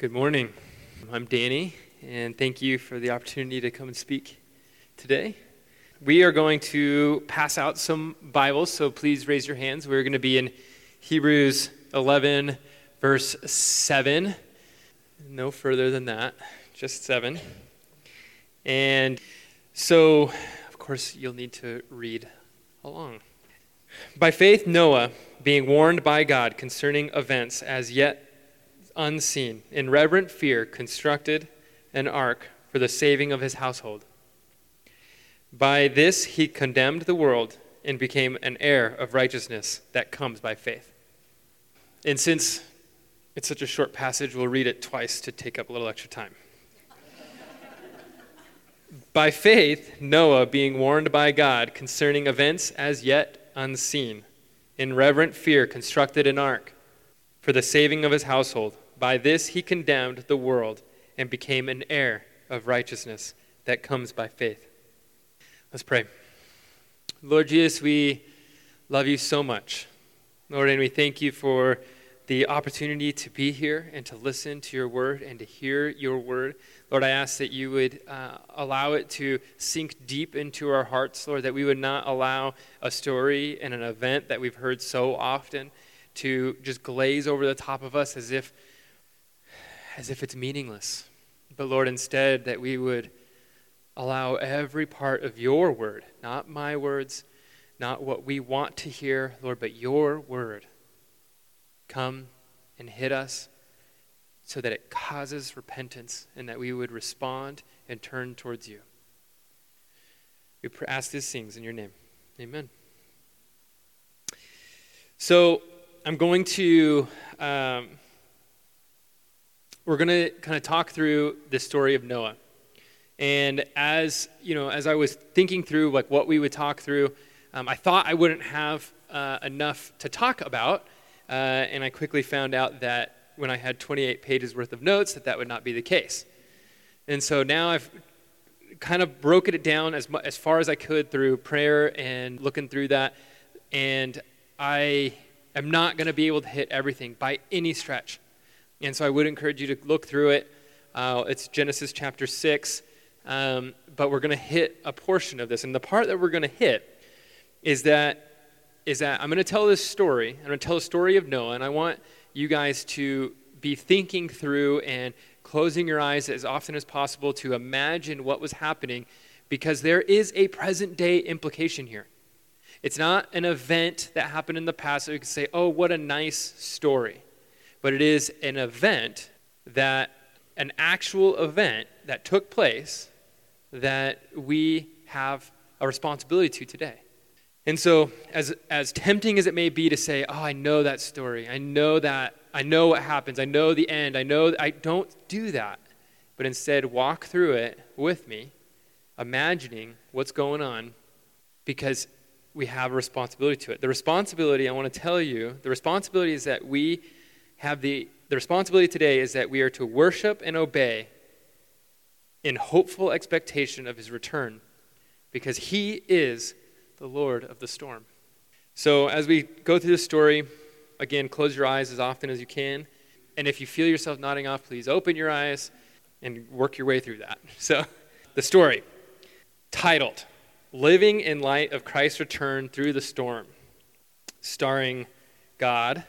Good morning. I'm Danny, and thank you for the opportunity to come and speak today. We are going to pass out some Bibles, so please raise your hands. We're going to be in Hebrews 11, verse 7. No further than that, just 7. And so, of course, you'll need to read along. By faith, Noah, being warned by God concerning events as yet unseen, in reverent fear, constructed an ark for the saving of his household. By this he condemned the world and became an heir of righteousness that comes by faith. And since it's such a short passage, we'll read it twice to take up a little extra time. by faith, Noah, being warned by God concerning events as yet unseen, in reverent fear constructed an ark for the saving of his household. By this he condemned the world and became an heir of righteousness that comes by faith. Let's pray. Lord Jesus, we love you so much. Lord, and we thank you for the opportunity to be here and to listen to your word and to hear your word. Lord, I ask that you would uh, allow it to sink deep into our hearts, Lord, that we would not allow a story and an event that we've heard so often to just glaze over the top of us as if as if it's meaningless. But Lord, instead, that we would allow every part of your word, not my words, not what we want to hear, Lord, but your word, come and hit us so that it causes repentance and that we would respond and turn towards you. We ask these things in your name. Amen. So I'm going to. Um, we're going to kind of talk through the story of Noah. And as you know, as I was thinking through like what we would talk through, um, I thought I wouldn't have uh, enough to talk about, uh, and I quickly found out that when I had 28 pages worth of notes, that that would not be the case. And so now I've kind of broken it down as as far as I could through prayer and looking through that, and I am not going to be able to hit everything by any stretch. And so I would encourage you to look through it. Uh, it's Genesis chapter 6. Um, but we're going to hit a portion of this. And the part that we're going to hit is that, is that I'm going to tell this story. I'm going to tell the story of Noah. And I want you guys to be thinking through and closing your eyes as often as possible to imagine what was happening because there is a present day implication here. It's not an event that happened in the past that we can say, oh, what a nice story but it is an event that, an actual event that took place that we have a responsibility to today. And so, as, as tempting as it may be to say, oh, I know that story, I know that, I know what happens, I know the end, I know, I don't do that. But instead, walk through it with me, imagining what's going on, because we have a responsibility to it. The responsibility, I want to tell you, the responsibility is that we have the, the responsibility today is that we are to worship and obey in hopeful expectation of his return because he is the Lord of the storm. So, as we go through this story, again, close your eyes as often as you can. And if you feel yourself nodding off, please open your eyes and work your way through that. So, the story titled Living in Light of Christ's Return Through the Storm, starring God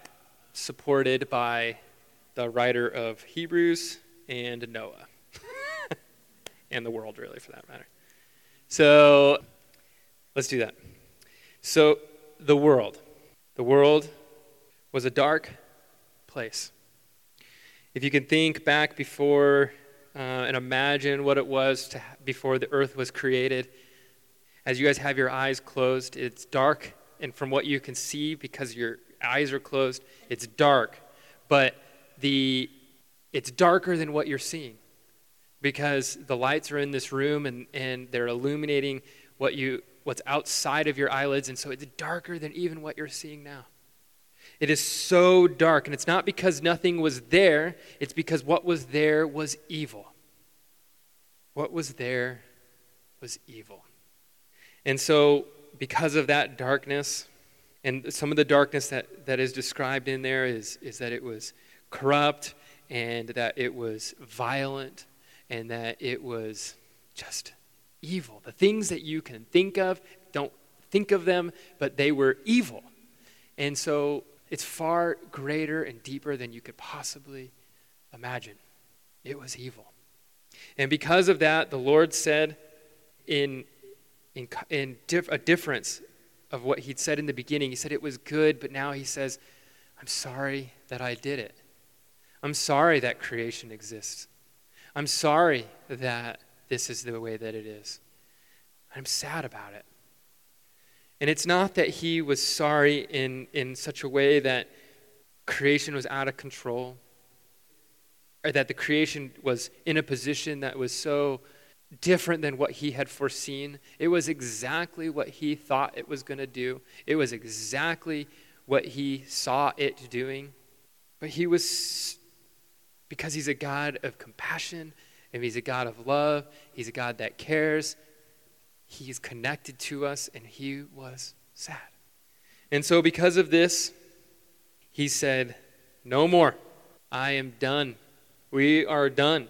supported by the writer of Hebrews and Noah, and the world, really, for that matter. So let's do that. So, the world. The world was a dark place. If you can think back before uh, and imagine what it was to, before the earth was created, as you guys have your eyes closed, it's dark, and from what you can see, because you're eyes are closed, it's dark, but the it's darker than what you're seeing because the lights are in this room and, and they're illuminating what you what's outside of your eyelids. And so it's darker than even what you're seeing now. It is so dark. And it's not because nothing was there. It's because what was there was evil. What was there was evil. And so because of that darkness and some of the darkness that, that is described in there is, is that it was corrupt and that it was violent and that it was just evil. The things that you can think of, don't think of them, but they were evil. And so it's far greater and deeper than you could possibly imagine. It was evil. And because of that, the Lord said in, in, in dif- a difference of what he'd said in the beginning, he said it was good, but now he says, I'm sorry that I did it. I'm sorry that creation exists. I'm sorry that this is the way that it is. I'm sad about it. And it's not that he was sorry in, in such a way that creation was out of control, or that the creation was in a position that was so different than what he had foreseen. It was exactly what he thought it was going to do, it was exactly what he saw it doing. But he was, because he's a God of compassion and he's a God of love, he's a God that cares, he's connected to us, and he was sad. And so, because of this, he said, No more. I am done. We are done.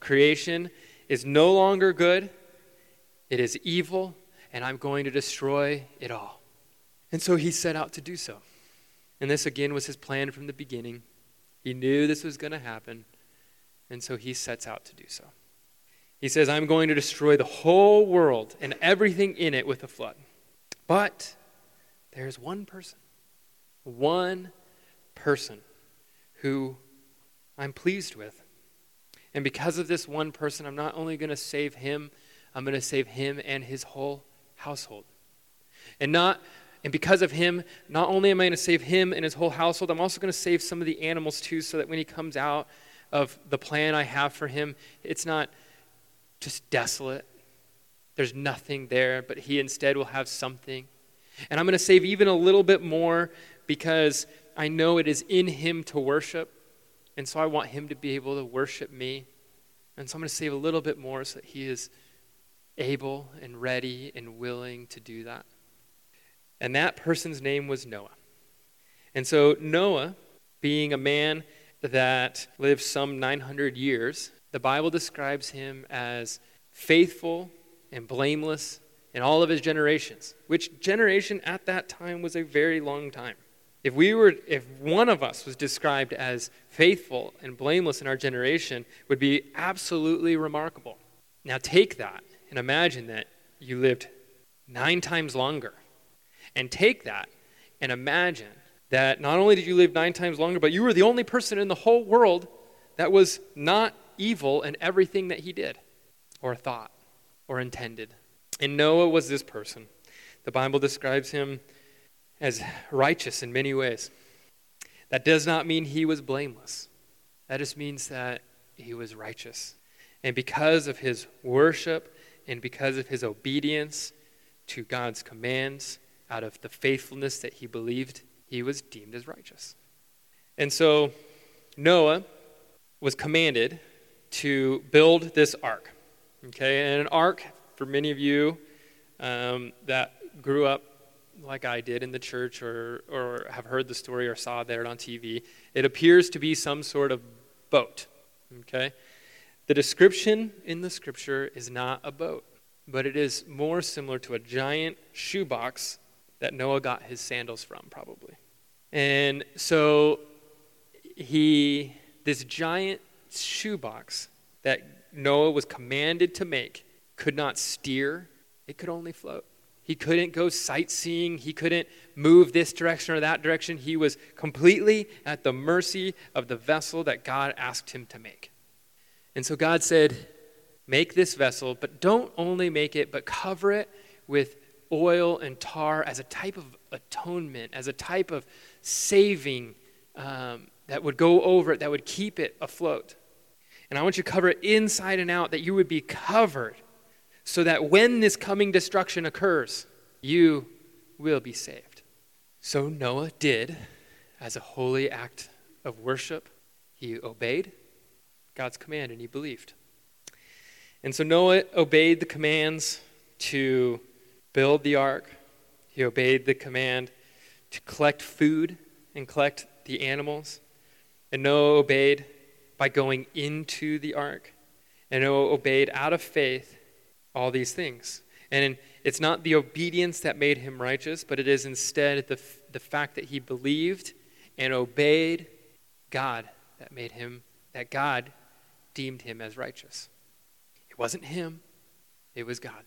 Creation is no longer good, it is evil, and I'm going to destroy it all. And so he set out to do so. And this again was his plan from the beginning. He knew this was going to happen, and so he sets out to do so. He says, I'm going to destroy the whole world and everything in it with a flood. But there's one person, one person who I'm pleased with. And because of this one person, I'm not only going to save him, I'm going to save him and his whole household. And not and because of him, not only am I going to save him and his whole household, I'm also going to save some of the animals too, so that when he comes out of the plan I have for him, it's not just desolate. There's nothing there, but he instead will have something. And I'm going to save even a little bit more because I know it is in him to worship. And so I want him to be able to worship me. And so I'm going to save a little bit more so that he is able and ready and willing to do that. And that person's name was Noah. And so Noah, being a man that lived some 900 years, the Bible describes him as faithful and blameless in all of his generations, which generation at that time was a very long time. If we were if one of us was described as faithful and blameless in our generation would be absolutely remarkable. Now take that and imagine that you lived 9 times longer. And take that and imagine that not only did you live 9 times longer but you were the only person in the whole world that was not evil in everything that he did or thought or intended. And Noah was this person. The Bible describes him as righteous in many ways. That does not mean he was blameless, that just means that he was righteous. And because of his worship and because of his obedience to God's commands, out of the faithfulness that he believed, he was deemed as righteous. And so Noah was commanded to build this ark. Okay, and an ark, for many of you um, that grew up like I did in the church or, or have heard the story or saw there on TV, it appears to be some sort of boat. Okay? The description in the scripture is not a boat, but it is more similar to a giant shoebox that Noah got his sandals from, probably. And so he, this giant shoebox that Noah was commanded to make, could not steer, it could only float. He couldn't go sightseeing. He couldn't move this direction or that direction. He was completely at the mercy of the vessel that God asked him to make. And so God said, Make this vessel, but don't only make it, but cover it with oil and tar as a type of atonement, as a type of saving um, that would go over it, that would keep it afloat. And I want you to cover it inside and out, that you would be covered so that when this coming destruction occurs, you will be saved. So Noah did, as a holy act of worship, he obeyed God's command and he believed. And so Noah obeyed the commands to build the ark, he obeyed the command to collect food and collect the animals. And Noah obeyed by going into the ark. And Noah obeyed out of faith all these things. And it's not the obedience that made him righteous, but it is instead the, the fact that he believed and obeyed God that made him, that God deemed him as righteous. It wasn't him, it was God,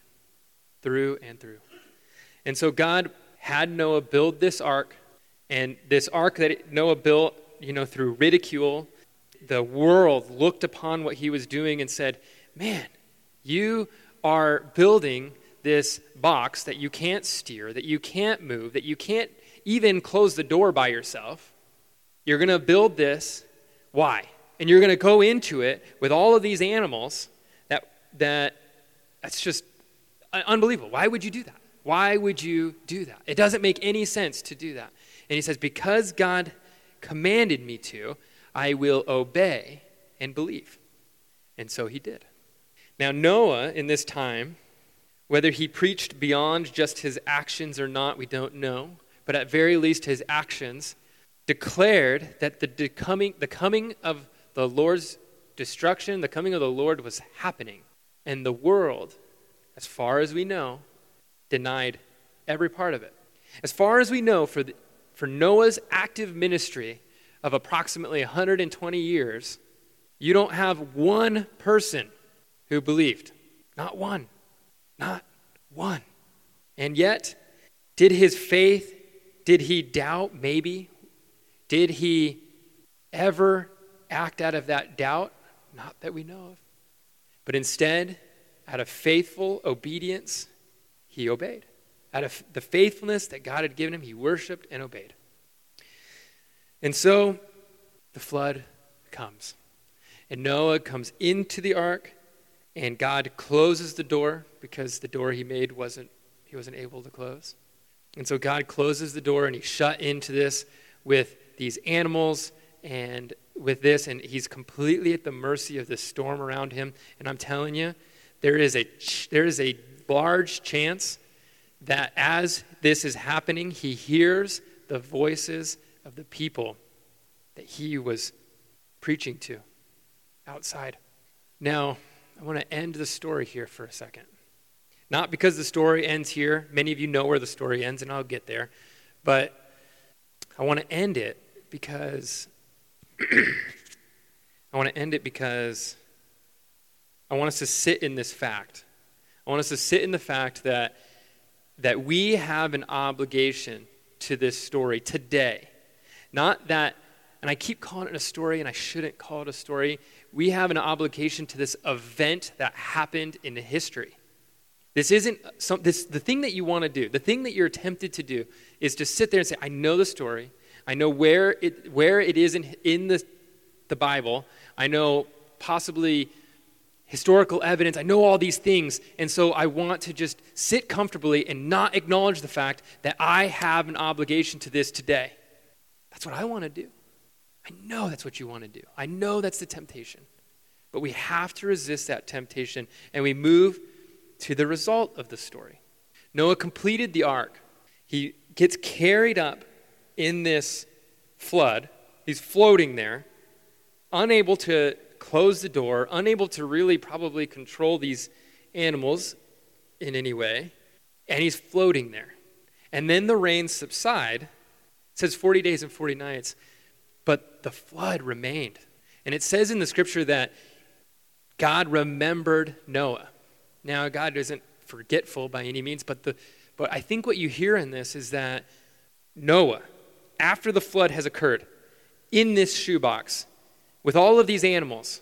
through and through. And so God had Noah build this ark, and this ark that Noah built, you know, through ridicule, the world looked upon what he was doing and said, Man, you are building this box that you can't steer, that you can't move, that you can't even close the door by yourself. You're going to build this. Why? And you're going to go into it with all of these animals that, that that's just unbelievable. Why would you do that? Why would you do that? It doesn't make any sense to do that. And he says, Because God commanded me to, I will obey and believe. And so he did. Now, Noah, in this time, whether he preached beyond just his actions or not, we don't know. But at very least, his actions declared that the coming, the coming of the Lord's destruction, the coming of the Lord was happening. And the world, as far as we know, denied every part of it. As far as we know, for, the, for Noah's active ministry of approximately 120 years, you don't have one person who believed. Not one. Not one. And yet, did his faith, did he doubt? Maybe. Did he ever act out of that doubt? Not that we know of. But instead, out of faithful obedience, he obeyed. Out of the faithfulness that God had given him, he worshiped and obeyed. And so the flood comes. And Noah comes into the ark, and God closes the door because the door he made wasn't he wasn't able to close. And so God closes the door and he's shut into this with these animals and with this and he's completely at the mercy of the storm around him and I'm telling you there is a there is a large chance that as this is happening, he hears the voices of the people that he was preaching to outside. Now, I want to end the story here for a second. Not because the story ends here. Many of you know where the story ends, and I'll get there. But I want to end it because I want to end it because I want us to sit in this fact I want us to sit in the fact that, that we have an obligation to this story today. Not that, and I keep calling it a story, and I shouldn't call it a story. We have an obligation to this event that happened in history. This isn't some, this, the thing that you want to do, the thing that you're tempted to do is to sit there and say, I know the story. I know where it, where it is in, in the, the Bible. I know possibly historical evidence. I know all these things. And so I want to just sit comfortably and not acknowledge the fact that I have an obligation to this today. That's what I want to do. I know that's what you want to do. I know that's the temptation. But we have to resist that temptation and we move to the result of the story. Noah completed the ark. He gets carried up in this flood. He's floating there, unable to close the door, unable to really probably control these animals in any way, and he's floating there. And then the rains subside. It says 40 days and 40 nights, but the flood remained. And it says in the scripture that God remembered Noah. Now, God isn't forgetful by any means, but, the, but I think what you hear in this is that Noah, after the flood has occurred, in this shoebox, with all of these animals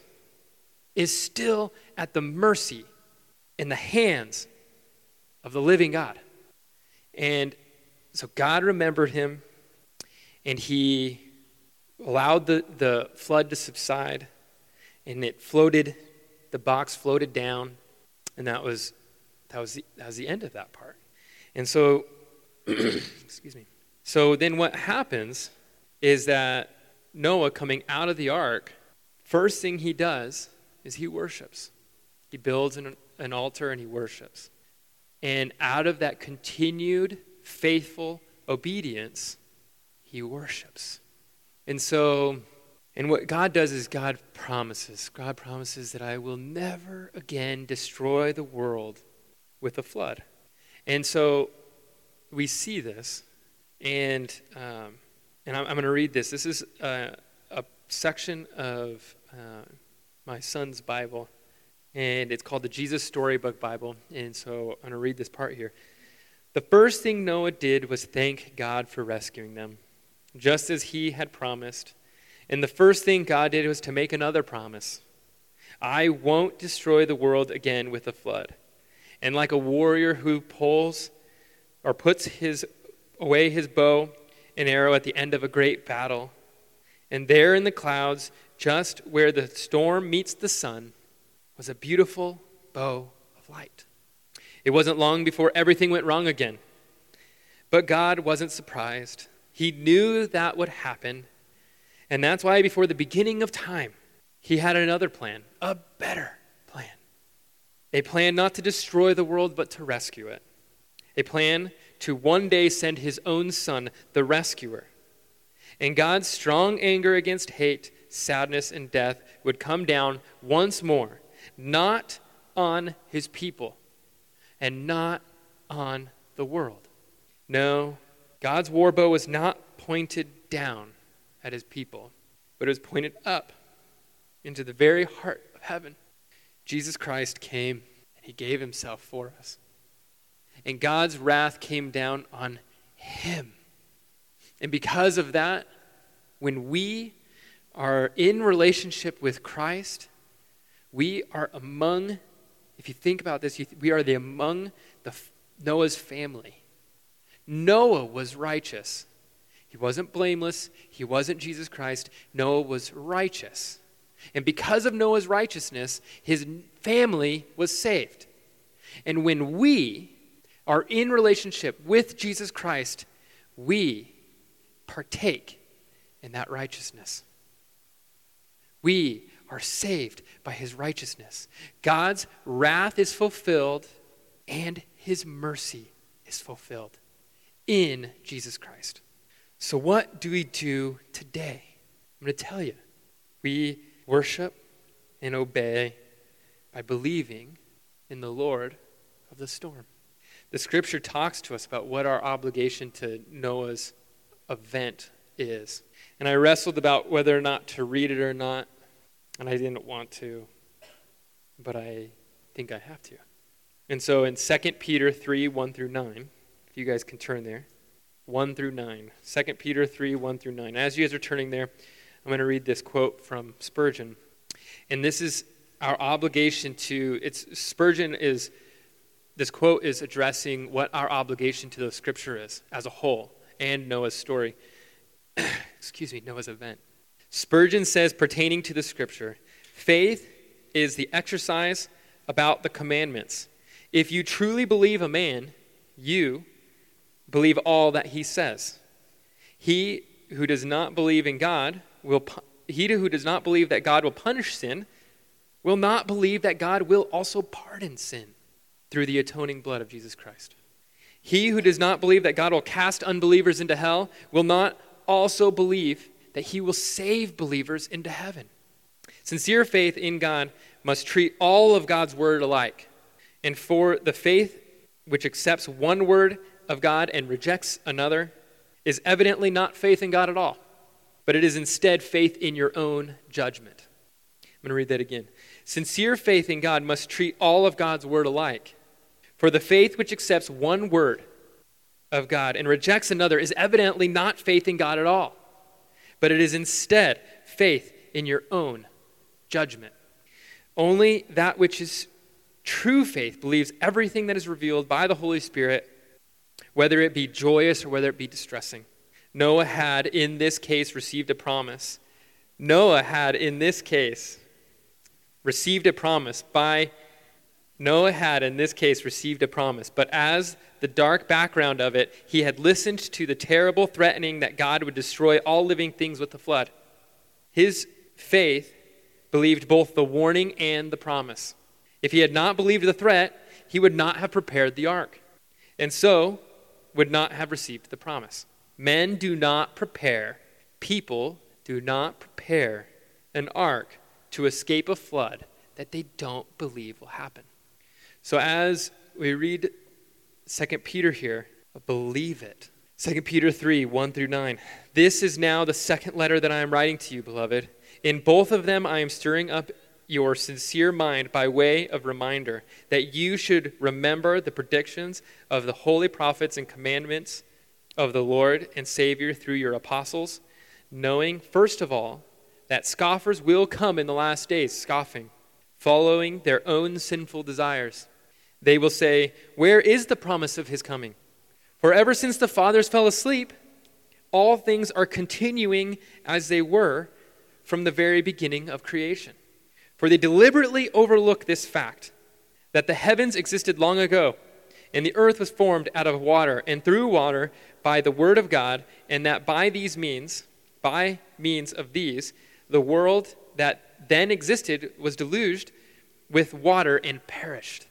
is still at the mercy in the hands of the living God. And so God remembered him and he allowed the, the flood to subside and it floated, the box floated down, and that was, that was, the, that was the end of that part. And so, excuse me. So then what happens is that Noah coming out of the ark, first thing he does is he worships. He builds an, an altar and he worships. And out of that continued faithful obedience, he worships. And so And what God does is God promises. God promises that I will never again destroy the world with a flood. And so we see this, and, um, and I'm, I'm going to read this. This is a, a section of uh, my son's Bible, and it's called the Jesus Storybook Bible. And so I'm going to read this part here. The first thing Noah did was thank God for rescuing them, just as he had promised. And the first thing God did was to make another promise I won't destroy the world again with a flood. And like a warrior who pulls or puts his, away his bow and arrow at the end of a great battle, and there in the clouds, just where the storm meets the sun, was a beautiful bow of light. It wasn't long before everything went wrong again. But God wasn't surprised. He knew that would happen and that's why, before the beginning of time, he had another plan, a better plan. A plan not to destroy the world, but to rescue it. A plan to one day send his own son, the rescuer. And God's strong anger against hate, sadness, and death would come down once more, not on his people and not on the world. No, God's war bow was not pointed down at his people, but it was pointed up into the very heart of heaven. Jesus Christ came and he gave himself for us. And God's wrath came down on him. And because of that, when we are in relationship with Christ, we are among, if you think about this, we are the among the Noah's family. Noah was righteous. He wasn't blameless. He wasn't Jesus Christ. Noah was righteous. And because of Noah's righteousness, his family was saved. And when we are in relationship with Jesus Christ, we partake in that righteousness. We are saved by his righteousness. God's wrath is fulfilled and his mercy is fulfilled in Jesus Christ. So, what do we do today? I'm going to tell you. We worship and obey by believing in the Lord of the storm. The scripture talks to us about what our obligation to Noah's event is. And I wrestled about whether or not to read it or not, and I didn't want to, but I think I have to. And so in 2 Peter 3 1 through 9, you guys can turn there. 1 through 9. 2 Peter 3, 1 through 9. As you guys are turning there, I'm going to read this quote from Spurgeon. And this is our obligation to, it's, Spurgeon is, this quote is addressing what our obligation to the scripture is as a whole and Noah's story. Excuse me, Noah's event. Spurgeon says, pertaining to the scripture, faith is the exercise about the commandments. If you truly believe a man, you, believe all that he says. He who does not believe in God will he who does not believe that God will punish sin will not believe that God will also pardon sin through the atoning blood of Jesus Christ. He who does not believe that God will cast unbelievers into hell will not also believe that he will save believers into heaven. Sincere faith in God must treat all of God's word alike. And for the faith which accepts one word of God and rejects another is evidently not faith in God at all, but it is instead faith in your own judgment. I'm going to read that again. Sincere faith in God must treat all of God's word alike. For the faith which accepts one word of God and rejects another is evidently not faith in God at all, but it is instead faith in your own judgment. Only that which is true faith believes everything that is revealed by the Holy Spirit whether it be joyous or whether it be distressing. Noah had, in this case, received a promise. Noah had, in this case, received a promise by Noah had, in this case, received a promise, but as the dark background of it, he had listened to the terrible threatening that God would destroy all living things with the flood. His faith believed both the warning and the promise. If he had not believed the threat, he would not have prepared the ark. And so, would not have received the promise. Men do not prepare, people do not prepare an ark to escape a flood that they don't believe will happen. So as we read 2 Peter here, believe it. 2 Peter 3 1 through 9. This is now the second letter that I am writing to you, beloved. In both of them, I am stirring up your sincere mind by way of reminder that you should remember the predictions of the holy prophets and commandments of the Lord and Savior through your apostles, knowing, first of all, that scoffers will come in the last days, scoffing, following their own sinful desires. They will say, Where is the promise of his coming? For ever since the fathers fell asleep, all things are continuing as they were from the very beginning of creation. For they deliberately overlook this fact that the heavens existed long ago, and the earth was formed out of water and through water by the word of God, and that by these means, by means of these, the world that then existed was deluged with water and perished.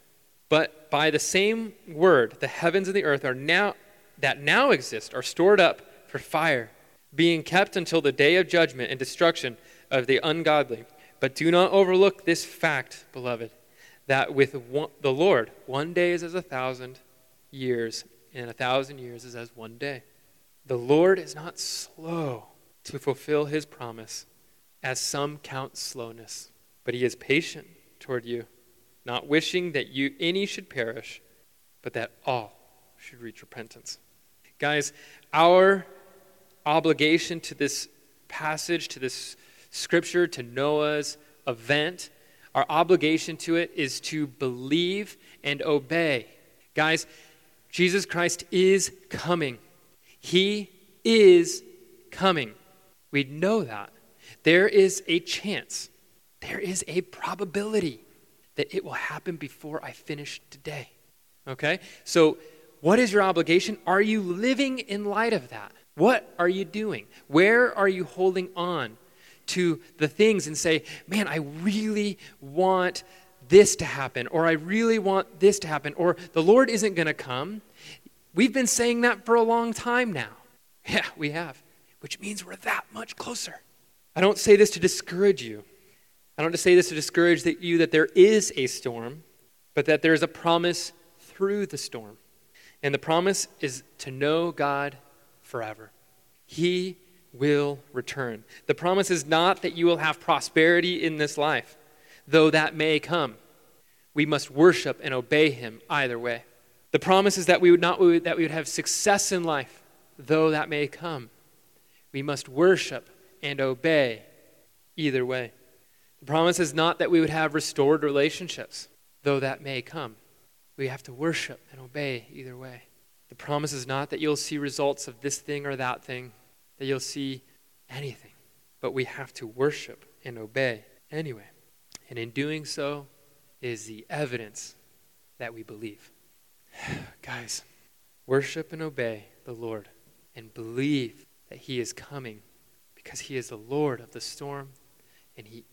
But by the same word, the heavens and the earth are now that now exist are stored up for fire, being kept until the day of judgment and destruction of the ungodly. But do not overlook this fact, beloved, that with one, the Lord, one day is as a thousand years, and a thousand years is as one day. The Lord is not slow to fulfill his promise, as some count slowness, but he is patient toward you, not wishing that you any should perish, but that all should reach repentance. Guys, our obligation to this passage, to this scripture, to Noah's event, our obligation to it is to believe and obey. Guys, Jesus Christ is coming. He is coming. We know that. There is a chance, there is a probability that it will happen before I finish today. Okay? So, what is your obligation? Are you living in light of that? What are you doing? Where are you holding on to the things and say, man, I really want this to happen, or I really want this to happen, or the Lord isn't going to come? We've been saying that for a long time now. Yeah, we have, which means we're that much closer. I don't say this to discourage you. I don't just say this to discourage you that there is a storm, but that there is a promise through the storm. And the promise is to know God forever. He will return. The promise is not that you will have prosperity in this life, though that may come. We must worship and obey him either way. The promise is that we would not that we would have success in life, though that may come. We must worship and obey either way. The promise is not that we would have restored relationships, though that may come. We have to worship and obey either way. The promise is not that you'll see results of this thing or that thing, that you'll see anything, but we have to worship and obey anyway. And in doing so is the evidence that we believe. Guys, worship and obey the Lord and believe that He is coming because He is the Lord of the storm and He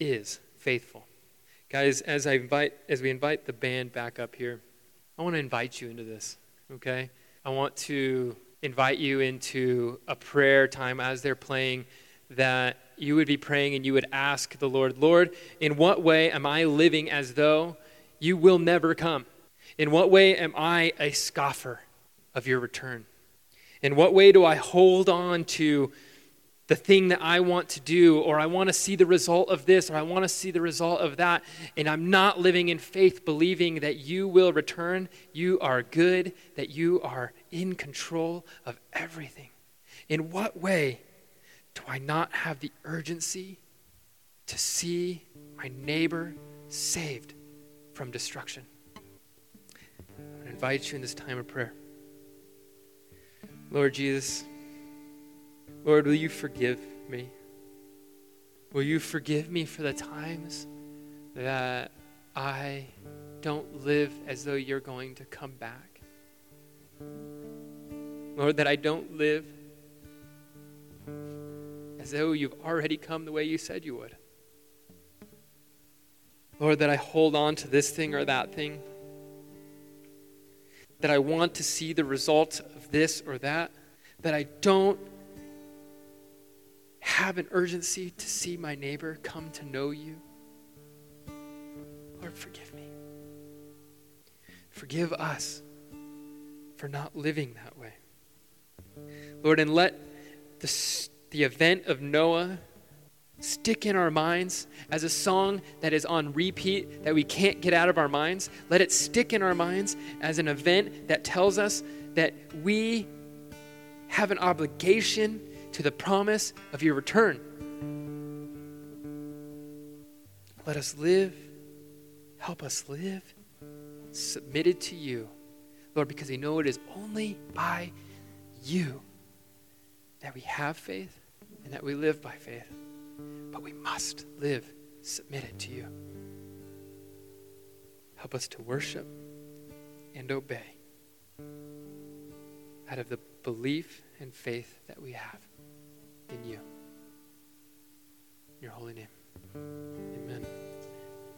is faithful. Guys, as I invite as we invite the band back up here, I want to invite you into this, okay? I want to invite you into a prayer time as they're playing that you would be praying and you would ask the Lord, Lord, in what way am I living as though you will never come? In what way am I a scoffer of your return? In what way do I hold on to the thing that I want to do, or I want to see the result of this, or I want to see the result of that, and I'm not living in faith, believing that you will return, you are good, that you are in control of everything. In what way do I not have the urgency to see my neighbor saved from destruction? I invite you in this time of prayer. Lord Jesus, Lord, will you forgive me? Will you forgive me for the times that I don't live as though you're going to come back? Lord, that I don't live as though you've already come the way you said you would. Lord, that I hold on to this thing or that thing. That I want to see the result of this or that. That I don't have an urgency to see my neighbor come to know you. Lord, forgive me. Forgive us for not living that way. Lord, and let the, the event of Noah stick in our minds as a song that is on repeat that we can't get out of our minds. Let it stick in our minds as an event that tells us that we have an obligation to the promise of your return. Let us live, help us live submitted to you, Lord, because we know it is only by you that we have faith and that we live by faith. But we must live submitted to you. Help us to worship and obey out of the belief and faith that we have in you. In your holy name. Amen.